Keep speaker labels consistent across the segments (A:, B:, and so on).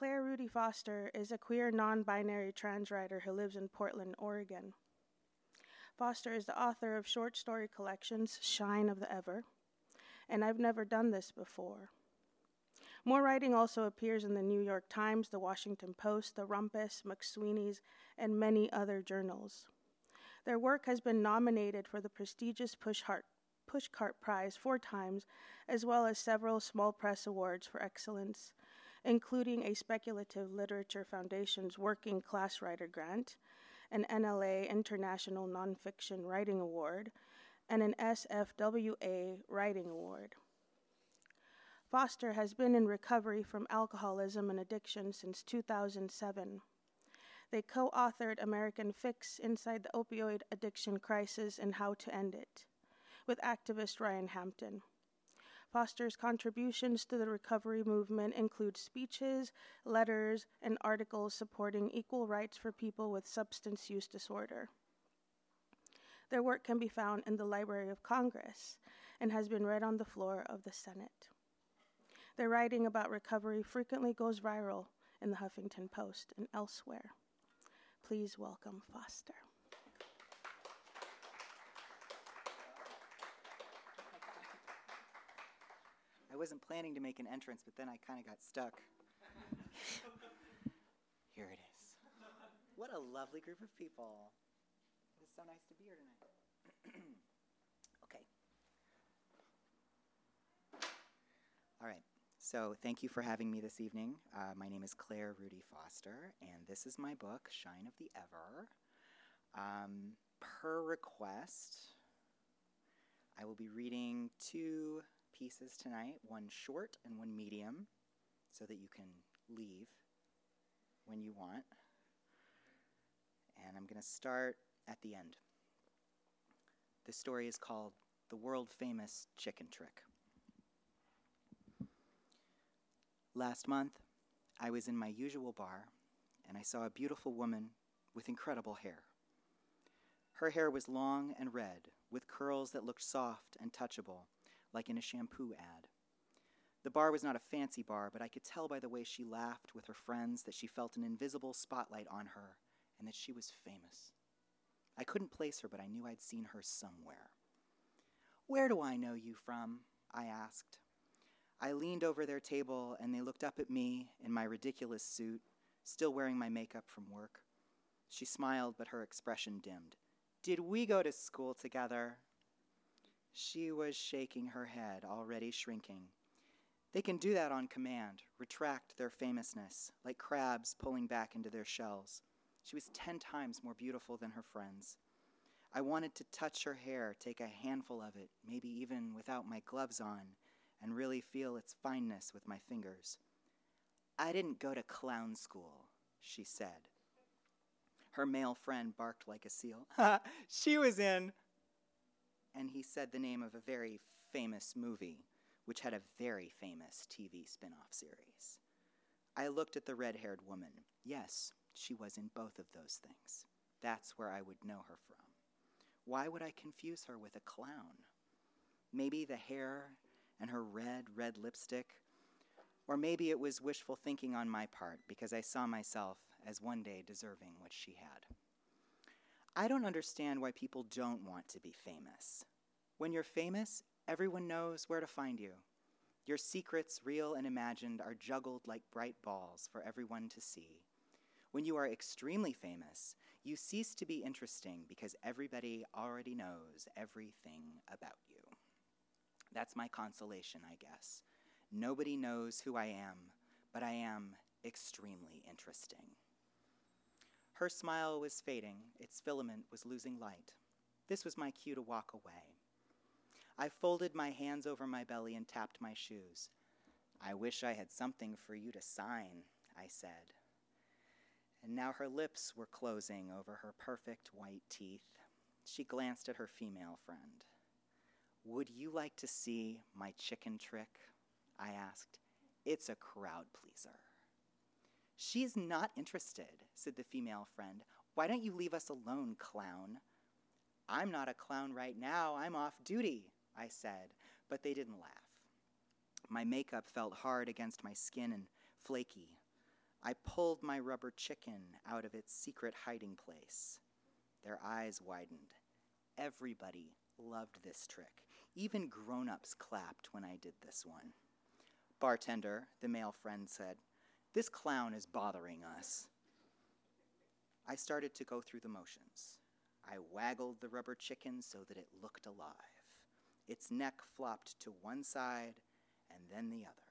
A: Claire Rudy Foster is a queer non binary trans writer who lives in Portland, Oregon. Foster is the author of short story collections Shine of the Ever, and I've never done this before. More writing also appears in the New York Times, the Washington Post, the Rumpus, McSweeney's, and many other journals. Their work has been nominated for the prestigious Pushcart, Pushcart Prize four times, as well as several small press awards for excellence, including a Speculative Literature Foundation's Working Class Writer Grant, an NLA International Nonfiction Writing Award, and an SFWA Writing Award. Foster has been in recovery from alcoholism and addiction since 2007. They co authored American Fix Inside the Opioid Addiction Crisis and How to End It with activist Ryan Hampton. Foster's contributions to the recovery movement include speeches, letters, and articles supporting equal rights for people with substance use disorder. Their work can be found in the Library of Congress and has been read on the floor of the Senate. Their writing about recovery frequently goes viral in the Huffington Post and elsewhere. Please welcome Foster.
B: I wasn't planning to make an entrance, but then I kind of got stuck. Here it is. What a lovely group of people. It is so nice to be here tonight. okay. All right. So, thank you for having me this evening. Uh, my name is Claire Rudy Foster, and this is my book, Shine of the Ever. Um, per request, I will be reading two pieces tonight one short and one medium, so that you can leave when you want. And I'm going to start at the end. This story is called The World Famous Chicken Trick. Last month, I was in my usual bar and I saw a beautiful woman with incredible hair. Her hair was long and red, with curls that looked soft and touchable like in a shampoo ad. The bar was not a fancy bar, but I could tell by the way she laughed with her friends that she felt an invisible spotlight on her and that she was famous. I couldn't place her, but I knew I'd seen her somewhere. Where do I know you from? I asked. I leaned over their table and they looked up at me in my ridiculous suit, still wearing my makeup from work. She smiled, but her expression dimmed. Did we go to school together? She was shaking her head, already shrinking. They can do that on command, retract their famousness, like crabs pulling back into their shells. She was ten times more beautiful than her friends. I wanted to touch her hair, take a handful of it, maybe even without my gloves on, and really feel its fineness with my fingers. I didn't go to clown school, she said. Her male friend barked like a seal. she was in and he said the name of a very famous movie, which had a very famous TV spin off series. I looked at the red haired woman. Yes, she was in both of those things. That's where I would know her from. Why would I confuse her with a clown? Maybe the hair and her red, red lipstick. Or maybe it was wishful thinking on my part because I saw myself as one day deserving what she had. I don't understand why people don't want to be famous. When you're famous, everyone knows where to find you. Your secrets, real and imagined, are juggled like bright balls for everyone to see. When you are extremely famous, you cease to be interesting because everybody already knows everything about you. That's my consolation, I guess. Nobody knows who I am, but I am extremely interesting. Her smile was fading, its filament was losing light. This was my cue to walk away. I folded my hands over my belly and tapped my shoes. I wish I had something for you to sign, I said. and now her lips were closing over her perfect white teeth. She glanced at her female friend. Would you like to see my chicken trick? I asked. It's a crowd pleaser. She's not interested, said the female friend. Why don't you leave us alone, clown? I'm not a clown right now. I'm off duty, I said, but they didn't laugh. My makeup felt hard against my skin and flaky. I pulled my rubber chicken out of its secret hiding place. Their eyes widened. Everybody loved this trick. Even grown ups clapped when I did this one. Bartender, the male friend said, This clown is bothering us. I started to go through the motions. I waggled the rubber chicken so that it looked alive. Its neck flopped to one side and then the other.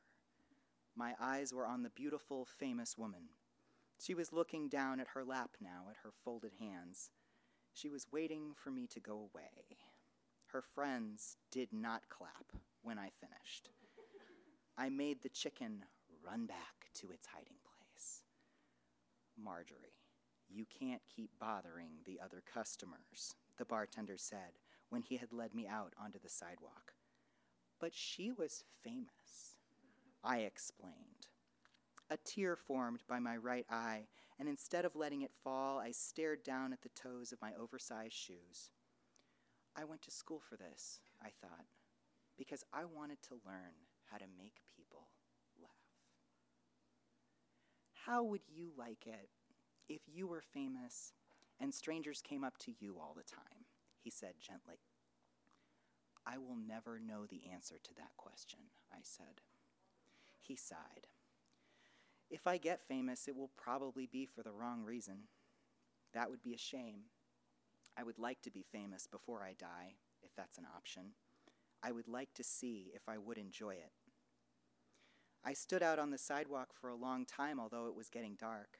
B: My eyes were on the beautiful, famous woman. She was looking down at her lap now, at her folded hands. She was waiting for me to go away. Her friends did not clap when I finished. I made the chicken run back to its hiding place. Marjorie, you can't keep bothering the other customers, the bartender said when he had led me out onto the sidewalk. But she was famous, I explained. A tear formed by my right eye, and instead of letting it fall, I stared down at the toes of my oversized shoes. I went to school for this, I thought, because I wanted to learn how to make people laugh. How would you like it if you were famous and strangers came up to you all the time? He said gently. I will never know the answer to that question, I said. He sighed. If I get famous, it will probably be for the wrong reason. That would be a shame. I would like to be famous before I die, if that's an option. I would like to see if I would enjoy it. I stood out on the sidewalk for a long time, although it was getting dark.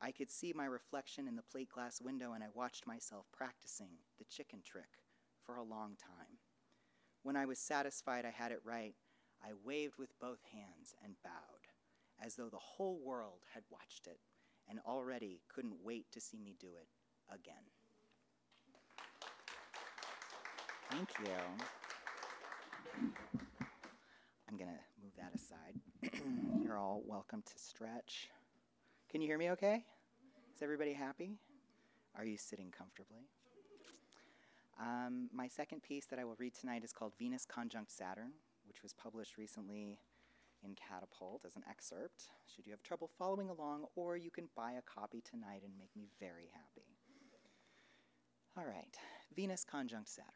B: I could see my reflection in the plate glass window, and I watched myself practicing the chicken trick for a long time. When I was satisfied I had it right, I waved with both hands and bowed, as though the whole world had watched it and already couldn't wait to see me do it again. Thank you. I'm going to move that aside. You're all welcome to stretch. Can you hear me okay? Is everybody happy? Are you sitting comfortably? Um, my second piece that I will read tonight is called Venus Conjunct Saturn, which was published recently in Catapult as an excerpt, should you have trouble following along, or you can buy a copy tonight and make me very happy. All right, Venus Conjunct Saturn.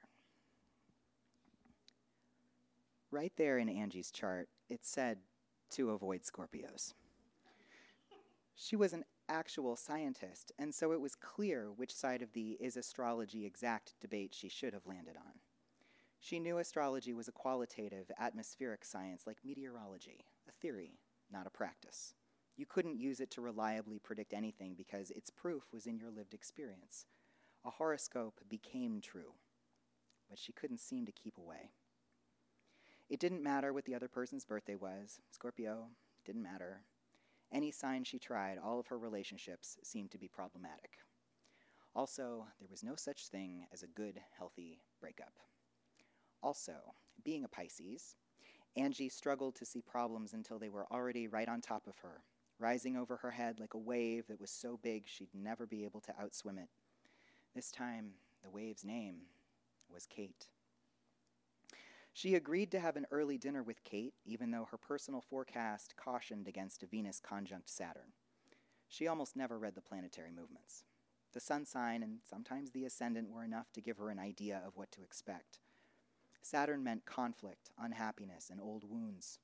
B: Right there in Angie's chart, it said to avoid Scorpios. She was an actual scientist, and so it was clear which side of the is astrology exact debate she should have landed on. She knew astrology was a qualitative, atmospheric science like meteorology, a theory, not a practice. You couldn't use it to reliably predict anything because its proof was in your lived experience. A horoscope became true, but she couldn't seem to keep away. It didn't matter what the other person's birthday was. Scorpio, didn't matter. Any sign she tried, all of her relationships seemed to be problematic. Also, there was no such thing as a good, healthy breakup. Also, being a Pisces, Angie struggled to see problems until they were already right on top of her, rising over her head like a wave that was so big she'd never be able to outswim it. This time, the wave's name was Kate. She agreed to have an early dinner with Kate, even though her personal forecast cautioned against a Venus conjunct Saturn. She almost never read the planetary movements. The sun sign and sometimes the ascendant were enough to give her an idea of what to expect. Saturn meant conflict, unhappiness, and old wounds.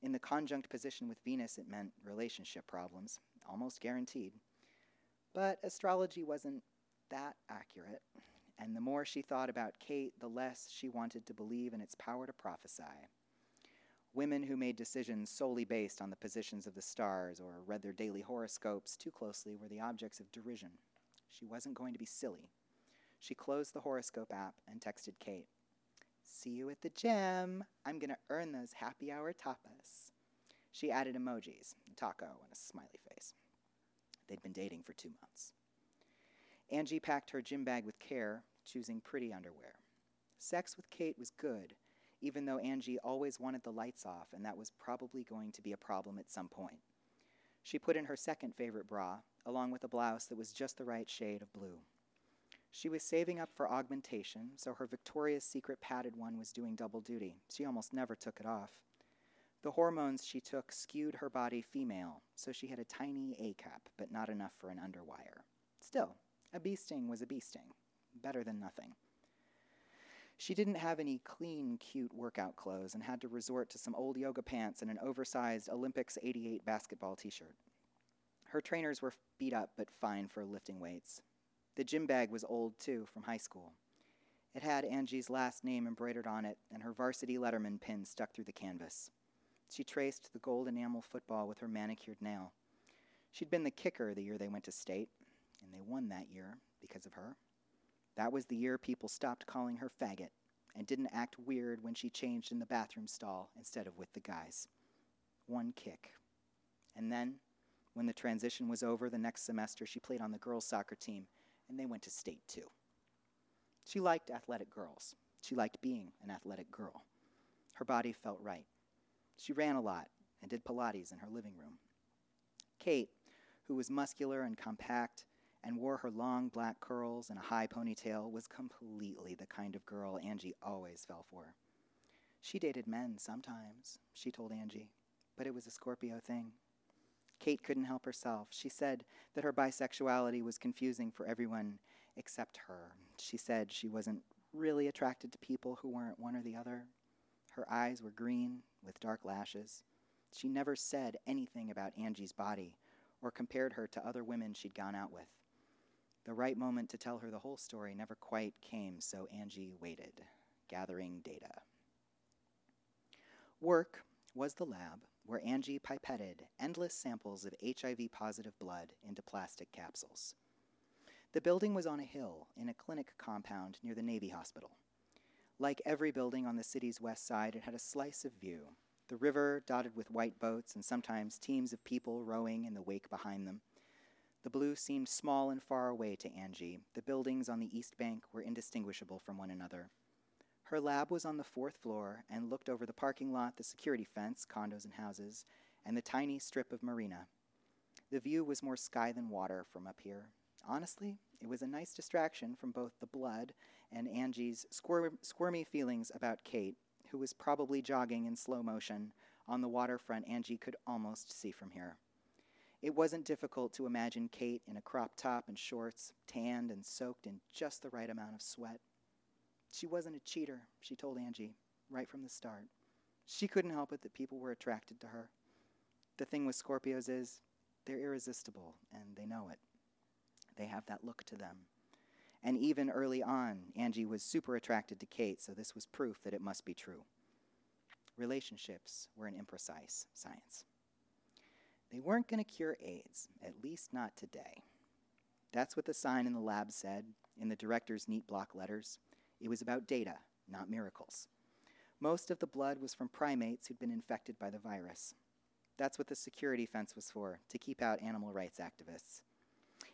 B: In the conjunct position with Venus, it meant relationship problems, almost guaranteed. But astrology wasn't that accurate and the more she thought about Kate, the less she wanted to believe in its power to prophesy. Women who made decisions solely based on the positions of the stars or read their daily horoscopes too closely were the objects of derision. She wasn't going to be silly. She closed the horoscope app and texted Kate See you at the gym. I'm going to earn those happy hour tapas. She added emojis, a taco, and a smiley face. They'd been dating for two months. Angie packed her gym bag with care, choosing pretty underwear. Sex with Kate was good, even though Angie always wanted the lights off, and that was probably going to be a problem at some point. She put in her second favorite bra, along with a blouse that was just the right shade of blue. She was saving up for augmentation, so her Victoria's Secret padded one was doing double duty. She almost never took it off. The hormones she took skewed her body female, so she had a tiny A cup, but not enough for an underwire. Still, a bee sting was a bee sting. Better than nothing. She didn't have any clean, cute workout clothes and had to resort to some old yoga pants and an oversized Olympics 88 basketball t shirt. Her trainers were beat up but fine for lifting weights. The gym bag was old, too, from high school. It had Angie's last name embroidered on it and her varsity letterman pin stuck through the canvas. She traced the gold enamel football with her manicured nail. She'd been the kicker the year they went to state, and they won that year because of her. That was the year people stopped calling her faggot and didn't act weird when she changed in the bathroom stall instead of with the guys. One kick. And then, when the transition was over the next semester, she played on the girls' soccer team, and they went to state too. She liked athletic girls. She liked being an athletic girl. Her body felt right. She ran a lot and did Pilates in her living room. Kate, who was muscular and compact and wore her long black curls and a high ponytail, was completely the kind of girl Angie always fell for. She dated men sometimes, she told Angie, but it was a Scorpio thing. Kate couldn't help herself. She said that her bisexuality was confusing for everyone except her. She said she wasn't really attracted to people who weren't one or the other. Her eyes were green with dark lashes. She never said anything about Angie's body or compared her to other women she'd gone out with. The right moment to tell her the whole story never quite came, so Angie waited, gathering data. Work was the lab where Angie pipetted endless samples of HIV positive blood into plastic capsules. The building was on a hill in a clinic compound near the Navy Hospital. Like every building on the city's west side, it had a slice of view the river dotted with white boats and sometimes teams of people rowing in the wake behind them. The blue seemed small and far away to Angie. The buildings on the east bank were indistinguishable from one another. Her lab was on the fourth floor and looked over the parking lot, the security fence, condos and houses, and the tiny strip of marina. The view was more sky than water from up here. Honestly, it was a nice distraction from both the blood and Angie's squir- squirmy feelings about Kate, who was probably jogging in slow motion on the waterfront Angie could almost see from here. It wasn't difficult to imagine Kate in a crop top and shorts, tanned and soaked in just the right amount of sweat. She wasn't a cheater, she told Angie, right from the start. She couldn't help it that people were attracted to her. The thing with Scorpios is they're irresistible, and they know it. They have that look to them. And even early on, Angie was super attracted to Kate, so this was proof that it must be true. Relationships were an imprecise science. They weren't going to cure AIDS, at least not today. That's what the sign in the lab said in the director's neat block letters. It was about data, not miracles. Most of the blood was from primates who'd been infected by the virus. That's what the security fence was for, to keep out animal rights activists.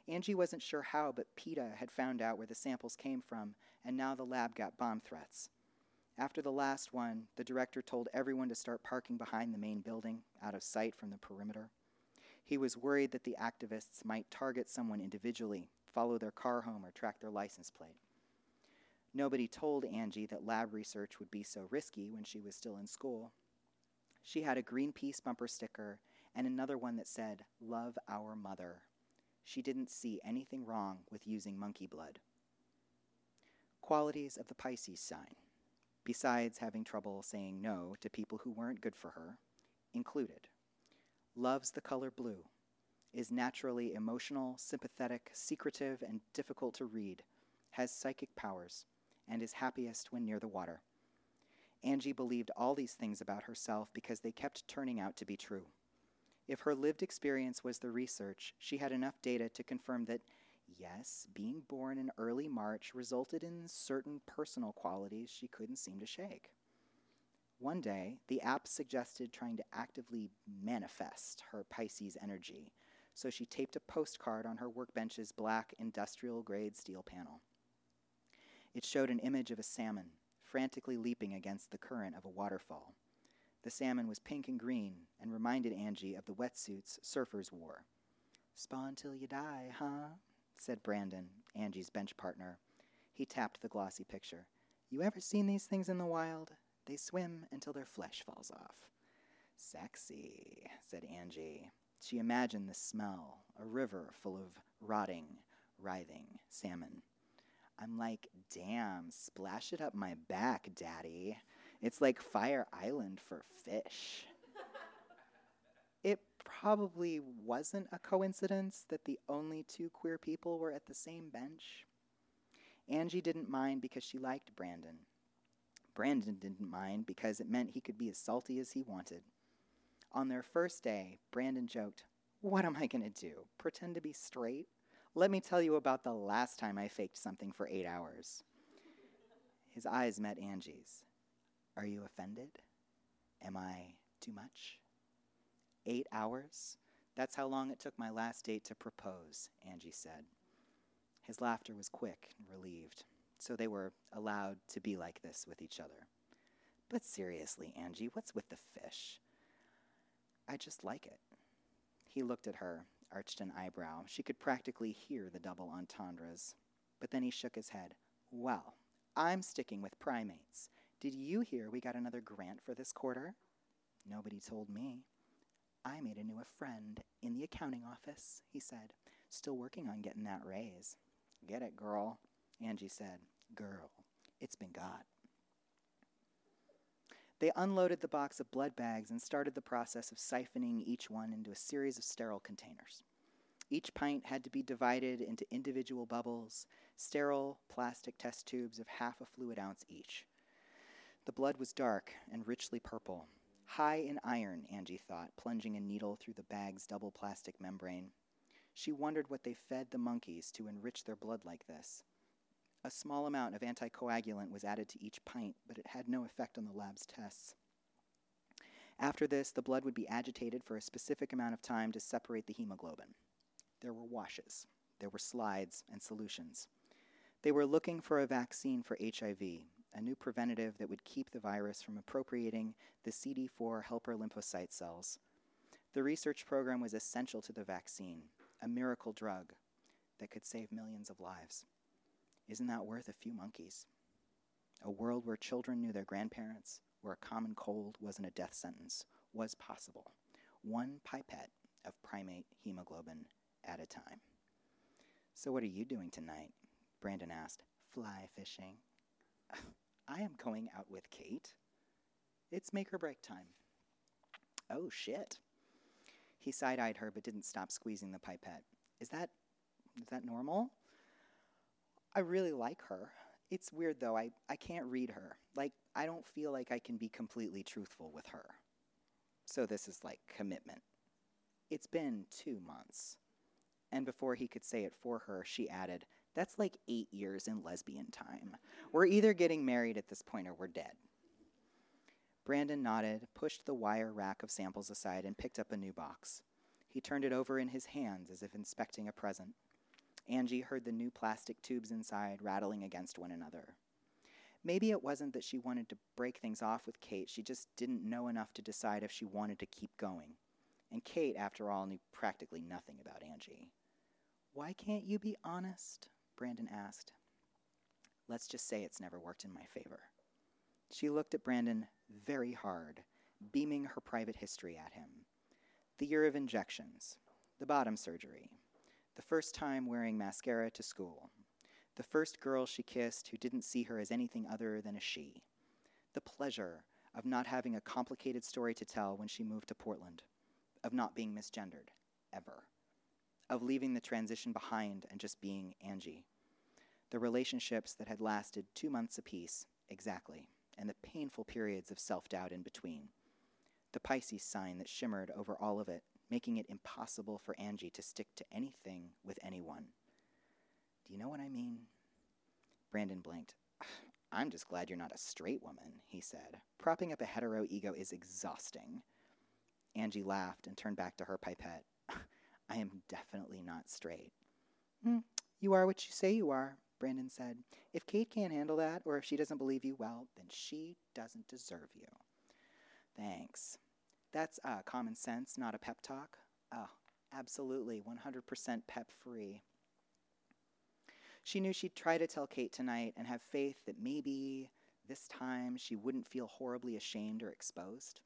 B: Angie wasn't sure how, but PETA had found out where the samples came from, and now the lab got bomb threats. After the last one, the director told everyone to start parking behind the main building, out of sight from the perimeter. He was worried that the activists might target someone individually, follow their car home, or track their license plate. Nobody told Angie that lab research would be so risky when she was still in school. She had a Greenpeace bumper sticker and another one that said, Love Our Mother. She didn't see anything wrong with using monkey blood. Qualities of the Pisces sign, besides having trouble saying no to people who weren't good for her, included loves the color blue, is naturally emotional, sympathetic, secretive, and difficult to read, has psychic powers, and is happiest when near the water. Angie believed all these things about herself because they kept turning out to be true. If her lived experience was the research, she had enough data to confirm that, yes, being born in early March resulted in certain personal qualities she couldn't seem to shake. One day, the app suggested trying to actively manifest her Pisces energy so she taped a postcard on her workbench's black industrial grade steel panel. It showed an image of a salmon frantically leaping against the current of a waterfall. The salmon was pink and green and reminded Angie of the wetsuits surfers wore. Spawn till you die, huh? said Brandon, Angie's bench partner. He tapped the glossy picture. You ever seen these things in the wild? They swim until their flesh falls off. Sexy, said Angie. She imagined the smell, a river full of rotting, writhing salmon. I'm like, damn, splash it up my back, daddy. It's like Fire Island for fish. it probably wasn't a coincidence that the only two queer people were at the same bench. Angie didn't mind because she liked Brandon. Brandon didn't mind because it meant he could be as salty as he wanted. On their first day, Brandon joked, What am I going to do? Pretend to be straight? Let me tell you about the last time I faked something for eight hours. His eyes met Angie's. Are you offended? Am I too much? Eight hours? That's how long it took my last date to propose, Angie said. His laughter was quick and relieved, so they were allowed to be like this with each other. But seriously, Angie, what's with the fish? I just like it. He looked at her, arched an eyebrow. She could practically hear the double entendres. But then he shook his head. Well, I'm sticking with primates. Did you hear we got another grant for this quarter? Nobody told me. I made a new friend in the accounting office, he said. Still working on getting that raise. Get it, girl, Angie said. Girl, it's been got. They unloaded the box of blood bags and started the process of siphoning each one into a series of sterile containers. Each pint had to be divided into individual bubbles, sterile plastic test tubes of half a fluid ounce each. The blood was dark and richly purple, high in iron, Angie thought, plunging a needle through the bag's double plastic membrane. She wondered what they fed the monkeys to enrich their blood like this. A small amount of anticoagulant was added to each pint, but it had no effect on the lab's tests. After this, the blood would be agitated for a specific amount of time to separate the hemoglobin. There were washes, there were slides, and solutions. They were looking for a vaccine for HIV, a new preventative that would keep the virus from appropriating the CD4 helper lymphocyte cells. The research program was essential to the vaccine, a miracle drug that could save millions of lives. Isn't that worth a few monkeys? A world where children knew their grandparents, where a common cold wasn't a death sentence, was possible. One pipette of primate hemoglobin at a time. So, what are you doing tonight? Brandon asked. Fly fishing. I am going out with Kate. It's make or break time. Oh, shit. He side eyed her but didn't stop squeezing the pipette. Is that. is that normal? I really like her. It's weird though, I, I can't read her. Like, I don't feel like I can be completely truthful with her. So this is like commitment. It's been two months. And before he could say it for her, she added, That's like eight years in lesbian time. We're either getting married at this point or we're dead. Brandon nodded, pushed the wire rack of samples aside, and picked up a new box. He turned it over in his hands as if inspecting a present. Angie heard the new plastic tubes inside rattling against one another. Maybe it wasn't that she wanted to break things off with Kate, she just didn't know enough to decide if she wanted to keep going. And Kate, after all, knew practically nothing about Angie. Why can't you be honest? Brandon asked. Let's just say it's never worked in my favor. She looked at Brandon very hard, beaming her private history at him. The year of injections, the bottom surgery, the first time wearing mascara to school, the first girl she kissed who didn't see her as anything other than a she, the pleasure of not having a complicated story to tell when she moved to Portland, of not being misgendered, ever, of leaving the transition behind and just being Angie, the relationships that had lasted two months apiece, exactly, and the painful periods of self doubt in between, the Pisces sign that shimmered over all of it making it impossible for Angie to stick to anything with anyone. Do you know what I mean? Brandon blinked. I'm just glad you're not a straight woman, he said. Propping up a hetero ego is exhausting. Angie laughed and turned back to her pipette. I am definitely not straight. Mm, you are what you say you are, Brandon said. If Kate can't handle that, or if she doesn't believe you, well, then she doesn't deserve you. Thanks. That's uh, common sense, not a pep talk. Oh, absolutely, 100% pep free. She knew she'd try to tell Kate tonight and have faith that maybe this time she wouldn't feel horribly ashamed or exposed.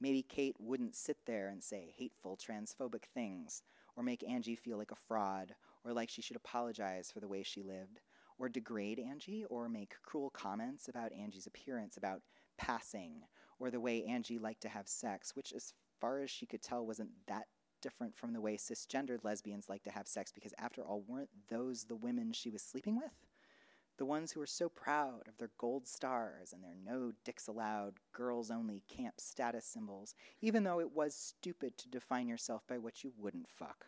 B: Maybe Kate wouldn't sit there and say hateful, transphobic things, or make Angie feel like a fraud, or like she should apologize for the way she lived, or degrade Angie, or make cruel comments about Angie's appearance, about passing, or the way Angie liked to have sex, which, as far as she could tell, wasn't that different from the way cisgendered lesbians like to have sex, because after all, weren't those the women she was sleeping with? The ones who were so proud of their gold stars and their no dicks allowed, girls only camp status symbols, even though it was stupid to define yourself by what you wouldn't fuck.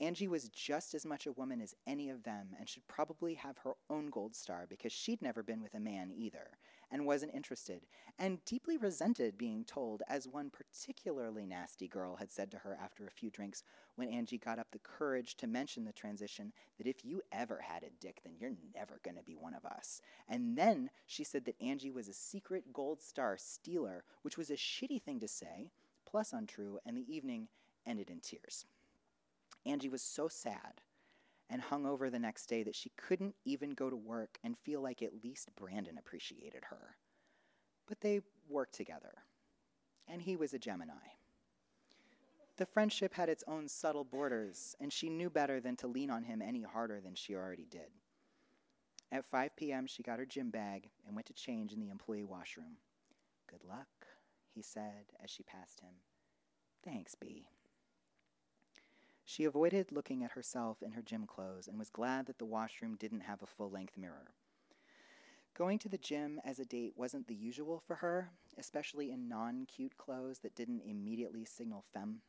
B: Angie was just as much a woman as any of them and should probably have her own gold star because she'd never been with a man either and wasn't interested, and deeply resented being told, as one particularly nasty girl had said to her after a few drinks when Angie got up the courage to mention the transition, that if you ever had a dick, then you're never going to be one of us. And then she said that Angie was a secret gold star stealer, which was a shitty thing to say, plus untrue, and the evening ended in tears. Angie was so sad and hung over the next day that she couldn't even go to work and feel like at least Brandon appreciated her. But they worked together, and he was a Gemini. The friendship had its own subtle borders, and she knew better than to lean on him any harder than she already did. At 5 p.m., she got her gym bag and went to change in the employee washroom. Good luck, he said as she passed him. Thanks, B. She avoided looking at herself in her gym clothes and was glad that the washroom didn't have a full length mirror. Going to the gym as a date wasn't the usual for her, especially in non cute clothes that didn't immediately signal femme.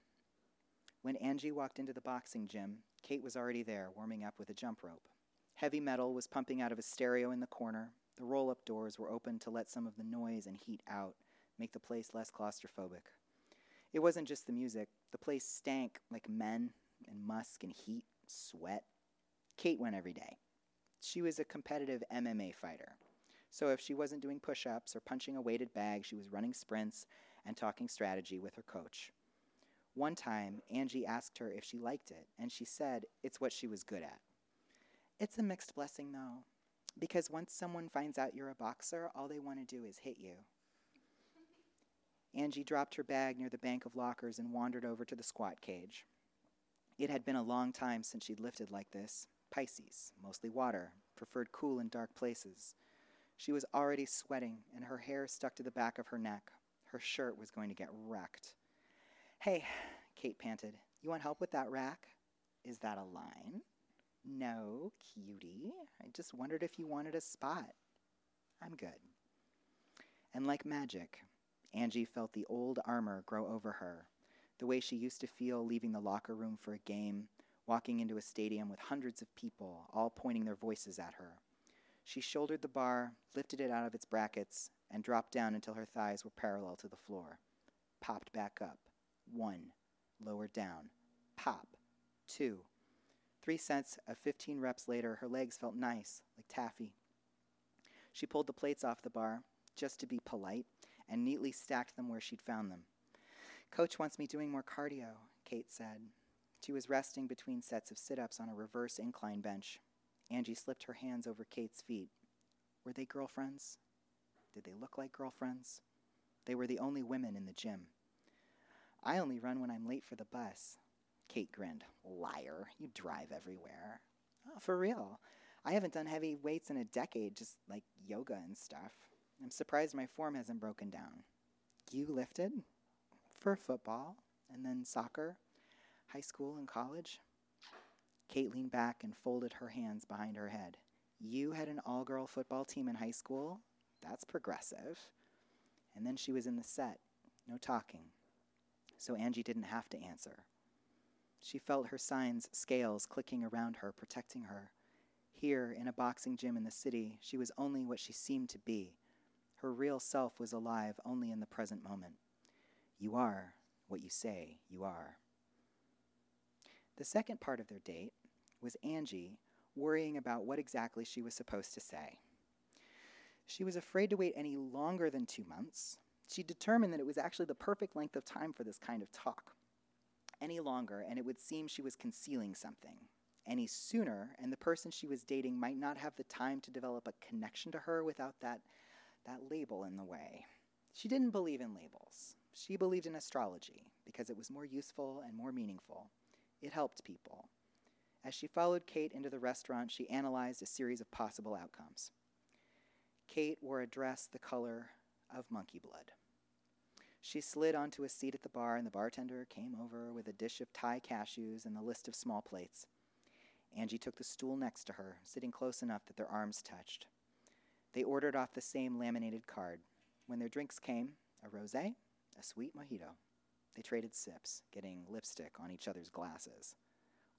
B: When Angie walked into the boxing gym, Kate was already there, warming up with a jump rope. Heavy metal was pumping out of a stereo in the corner. The roll up doors were open to let some of the noise and heat out, make the place less claustrophobic. It wasn't just the music, the place stank like men and musk and heat, sweat. Kate went every day. She was a competitive MMA fighter. So if she wasn't doing push ups or punching a weighted bag, she was running sprints and talking strategy with her coach. One time, Angie asked her if she liked it, and she said it's what she was good at. It's a mixed blessing, though, because once someone finds out you're a boxer, all they want to do is hit you. Angie dropped her bag near the bank of lockers and wandered over to the squat cage. It had been a long time since she'd lifted like this. Pisces, mostly water, preferred cool and dark places. She was already sweating, and her hair stuck to the back of her neck. Her shirt was going to get wrecked. Hey, Kate panted, you want help with that rack? Is that a line? No, cutie. I just wondered if you wanted a spot. I'm good. And like magic, Angie felt the old armor grow over her the way she used to feel leaving the locker room for a game, walking into a stadium with hundreds of people, all pointing their voices at her. She shouldered the bar, lifted it out of its brackets, and dropped down until her thighs were parallel to the floor. Popped back up. One. Lowered down. Pop. Two. Three sets of 15 reps later, her legs felt nice, like taffy. She pulled the plates off the bar, just to be polite, and neatly stacked them where she'd found them. Coach wants me doing more cardio, Kate said. She was resting between sets of sit ups on a reverse incline bench. Angie slipped her hands over Kate's feet. Were they girlfriends? Did they look like girlfriends? They were the only women in the gym. I only run when I'm late for the bus. Kate grinned. Liar. You drive everywhere. Oh, for real. I haven't done heavy weights in a decade, just like yoga and stuff. I'm surprised my form hasn't broken down. You lifted? For football and then soccer, high school and college. Kate leaned back and folded her hands behind her head. You had an all girl football team in high school? That's progressive. And then she was in the set, no talking. So Angie didn't have to answer. She felt her signs, scales clicking around her, protecting her. Here, in a boxing gym in the city, she was only what she seemed to be. Her real self was alive only in the present moment. You are what you say you are. The second part of their date was Angie worrying about what exactly she was supposed to say. She was afraid to wait any longer than two months. She determined that it was actually the perfect length of time for this kind of talk. Any longer, and it would seem she was concealing something. Any sooner, and the person she was dating might not have the time to develop a connection to her without that, that label in the way. She didn't believe in labels. She believed in astrology because it was more useful and more meaningful. It helped people. As she followed Kate into the restaurant, she analyzed a series of possible outcomes. Kate wore a dress the color of monkey blood. She slid onto a seat at the bar, and the bartender came over with a dish of Thai cashews and a list of small plates. Angie took the stool next to her, sitting close enough that their arms touched. They ordered off the same laminated card. When their drinks came, a rose, a sweet mojito. They traded sips, getting lipstick on each other's glasses.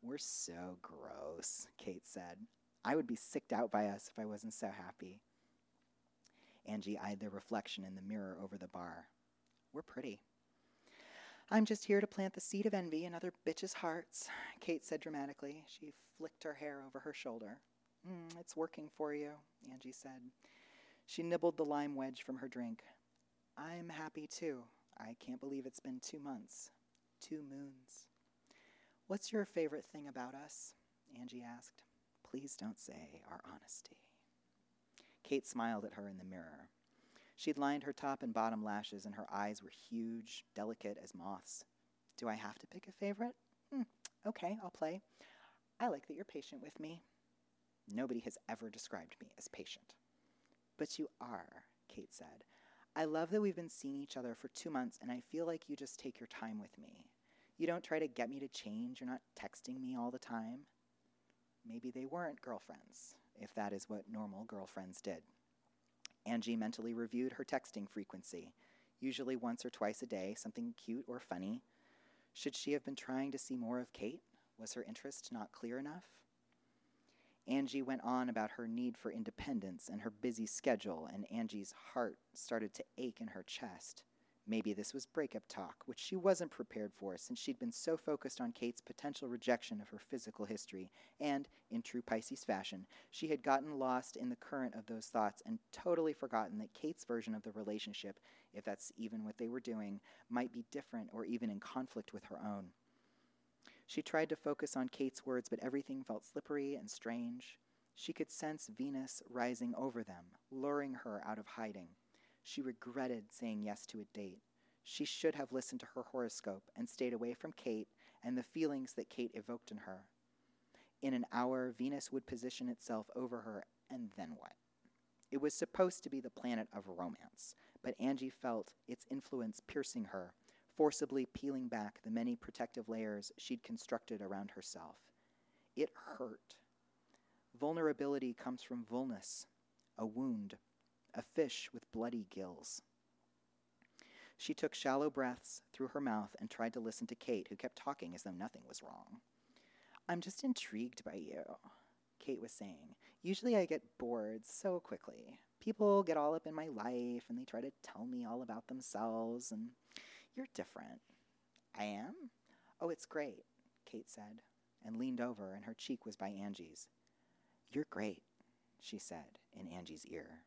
B: We're so gross, Kate said. I would be sicked out by us if I wasn't so happy. Angie eyed their reflection in the mirror over the bar. We're pretty. I'm just here to plant the seed of envy in other bitches' hearts, Kate said dramatically. She flicked her hair over her shoulder. Mm, it's working for you, Angie said. She nibbled the lime wedge from her drink. I'm happy too. I can't believe it's been two months. Two moons. What's your favorite thing about us? Angie asked. Please don't say our honesty. Kate smiled at her in the mirror. She'd lined her top and bottom lashes, and her eyes were huge, delicate as moths. Do I have to pick a favorite? Hmm, okay, I'll play. I like that you're patient with me. Nobody has ever described me as patient. But you are, Kate said. I love that we've been seeing each other for two months, and I feel like you just take your time with me. You don't try to get me to change. You're not texting me all the time. Maybe they weren't girlfriends, if that is what normal girlfriends did. Angie mentally reviewed her texting frequency, usually once or twice a day, something cute or funny. Should she have been trying to see more of Kate? Was her interest not clear enough? Angie went on about her need for independence and her busy schedule, and Angie's heart started to ache in her chest. Maybe this was breakup talk, which she wasn't prepared for since she'd been so focused on Kate's potential rejection of her physical history, and, in true Pisces fashion, she had gotten lost in the current of those thoughts and totally forgotten that Kate's version of the relationship, if that's even what they were doing, might be different or even in conflict with her own. She tried to focus on Kate's words, but everything felt slippery and strange. She could sense Venus rising over them, luring her out of hiding. She regretted saying yes to a date. She should have listened to her horoscope and stayed away from Kate and the feelings that Kate evoked in her. In an hour, Venus would position itself over her, and then what? It was supposed to be the planet of romance, but Angie felt its influence piercing her, forcibly peeling back the many protective layers she'd constructed around herself. It hurt. Vulnerability comes from vulnus, a wound, a fish with bloody gills. She took shallow breaths through her mouth and tried to listen to Kate, who kept talking as though nothing was wrong. I'm just intrigued by you, Kate was saying. Usually I get bored so quickly. People get all up in my life and they try to tell me all about themselves, and you're different. I am? Oh, it's great, Kate said, and leaned over, and her cheek was by Angie's. You're great, she said in Angie's ear.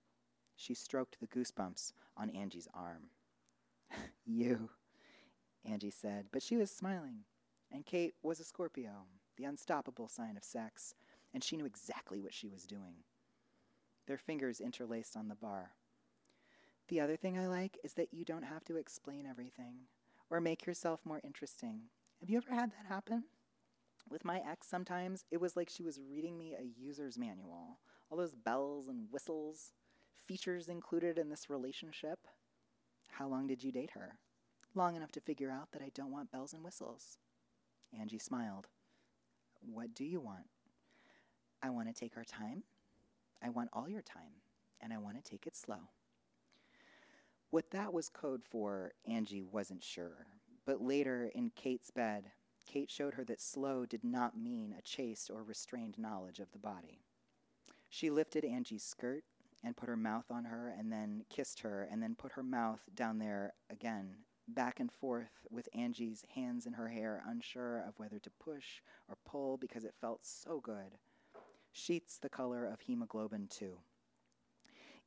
B: She stroked the goosebumps on Angie's arm. you, Angie said, but she was smiling. And Kate was a Scorpio, the unstoppable sign of sex, and she knew exactly what she was doing. Their fingers interlaced on the bar. The other thing I like is that you don't have to explain everything or make yourself more interesting. Have you ever had that happen? With my ex, sometimes it was like she was reading me a user's manual. All those bells and whistles features included in this relationship? How long did you date her? Long enough to figure out that I don't want bells and whistles. Angie smiled. What do you want? I want to take our time. I want all your time. And I want to take it slow. What that was code for, Angie wasn't sure. But later, in Kate's bed, Kate showed her that slow did not mean a chaste or restrained knowledge of the body. She lifted Angie's skirt and put her mouth on her and then kissed her and then put her mouth down there again, back and forth with Angie's hands in her hair, unsure of whether to push or pull because it felt so good. Sheets the color of hemoglobin, too.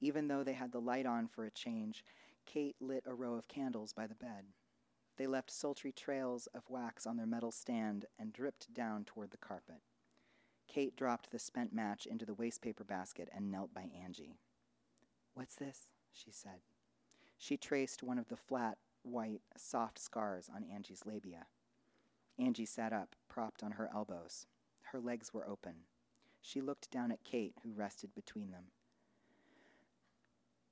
B: Even though they had the light on for a change, Kate lit a row of candles by the bed. They left sultry trails of wax on their metal stand and dripped down toward the carpet. Kate dropped the spent match into the wastepaper basket and knelt by Angie. What's this? she said. She traced one of the flat, white, soft scars on Angie's labia. Angie sat up, propped on her elbows. Her legs were open. She looked down at Kate, who rested between them.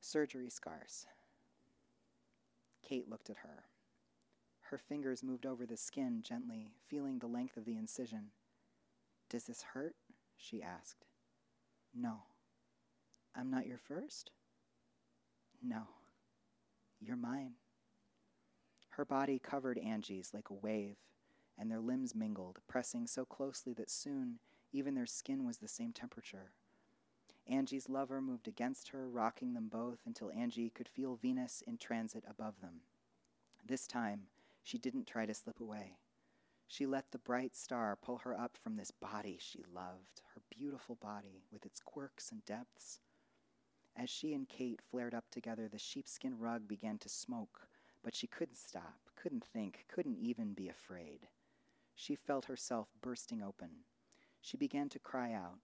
B: Surgery scars. Kate looked at her. Her fingers moved over the skin gently, feeling the length of the incision. Does this hurt? she asked. No. I'm not your first? No. You're mine. Her body covered Angie's like a wave, and their limbs mingled, pressing so closely that soon even their skin was the same temperature. Angie's lover moved against her, rocking them both until Angie could feel Venus in transit above them. This time, she didn't try to slip away. She let the bright star pull her up from this body she loved, her beautiful body with its quirks and depths. As she and Kate flared up together, the sheepskin rug began to smoke, but she couldn't stop, couldn't think, couldn't even be afraid. She felt herself bursting open. She began to cry out.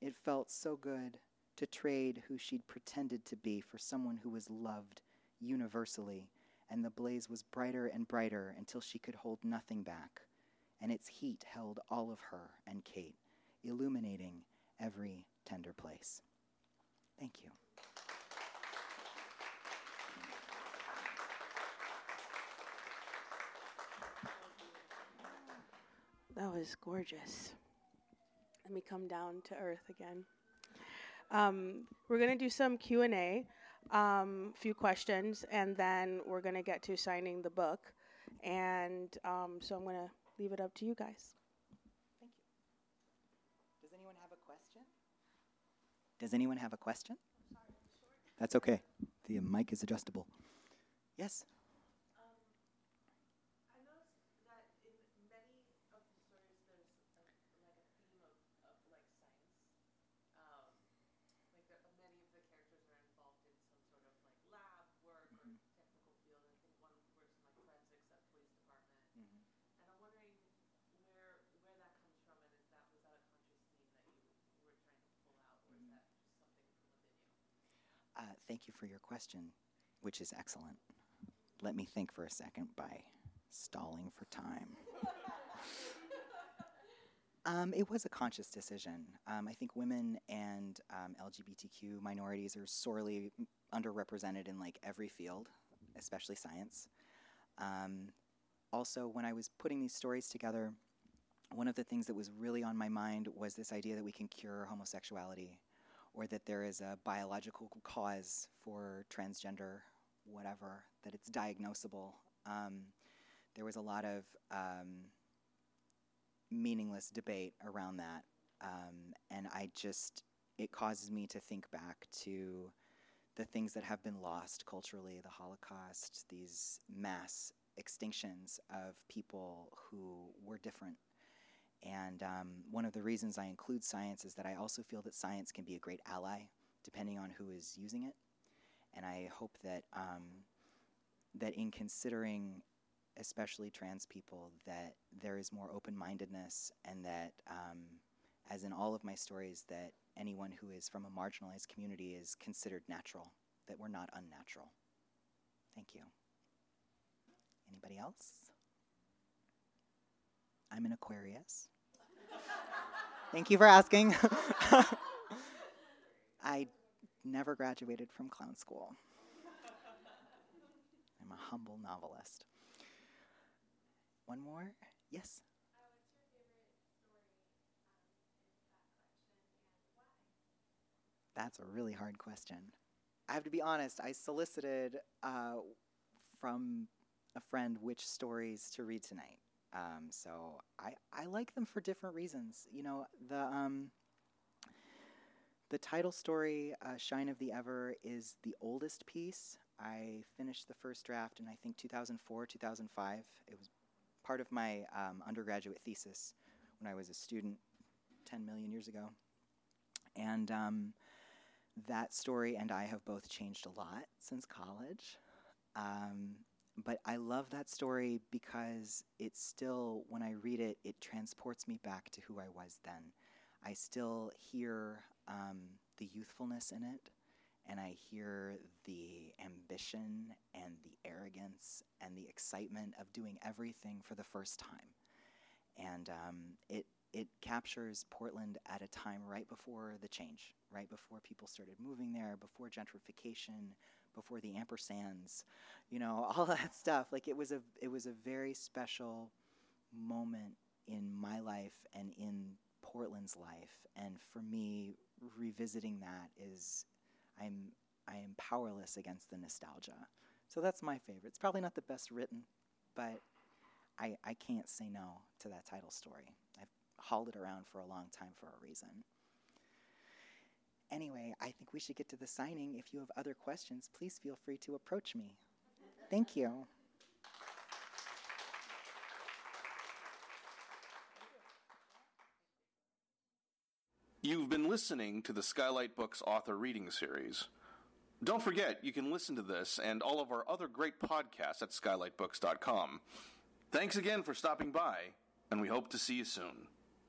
B: It felt so good to trade who she'd pretended to be for someone who was loved universally, and the blaze was brighter and brighter until she could hold nothing back, and its heat held all of her and Kate, illuminating every tender place. Thank you.
A: That was gorgeous. Me come down to earth again. Um, we're gonna do some Q and A, um, few questions, and then we're gonna get to signing the book. And um, so I'm gonna leave it up to you guys.
B: Thank you. Does anyone have a question? Does anyone have a question? That's okay. The mic is adjustable. Yes. Uh, thank you for your question, which is excellent. Let me think for a second by stalling for time. um, it was a conscious decision. Um, I think women and um, LGBTQ minorities are sorely underrepresented in like every field, especially science. Um, also, when I was putting these stories together, one of the things that was really on my mind was this idea that we can cure homosexuality or that there is a biological cause for transgender whatever, that it's diagnosable. Um, there was a lot of um, meaningless debate around that. Um, and I just, it causes me to think back to the things that have been lost culturally the Holocaust, these mass extinctions of people who were different and um, one of the reasons I include science is that I also feel that science can be a great ally, depending on who is using it. And I hope that um, that in considering, especially trans people, that there is more open-mindedness, and that, um, as in all of my stories, that anyone who is from a marginalized community is considered natural, that we're not unnatural. Thank you. Anybody else? I'm an Aquarius. Thank you for asking. I never graduated from clown school. I'm a humble novelist. One more? Yes? That's a really hard question. I have to be honest, I solicited uh, from a friend which stories to read tonight. Um, so I, I like them for different reasons. You know, the um, the title story, uh, "Shine of the Ever," is the oldest piece. I finished the first draft in I think 2004, 2005. It was part of my um, undergraduate thesis when I was a student 10 million years ago. And um, that story and I have both changed a lot since college. Um, but I love that story because it still, when I read it, it transports me back to who I was then. I still hear um, the youthfulness in it, and I hear the ambition and the arrogance and the excitement of doing everything for the first time. And um, it it captures Portland at a time right before the change, right before people started moving there, before gentrification, before the ampersands, you know, all that stuff. Like it was a it was a very special moment in my life and in Portland's life. And for me, revisiting that is I'm I am powerless against the nostalgia. So that's my favorite. It's probably not the best written, but I, I can't say no to that title story. Hauled it around for a long time for a reason. Anyway, I think we should get to the signing. If you have other questions, please feel free to approach me. Thank you.
C: You've been listening to the Skylight Books author reading series. Don't forget, you can listen to this and all of our other great podcasts at skylightbooks.com. Thanks again for stopping by, and we hope to see you soon.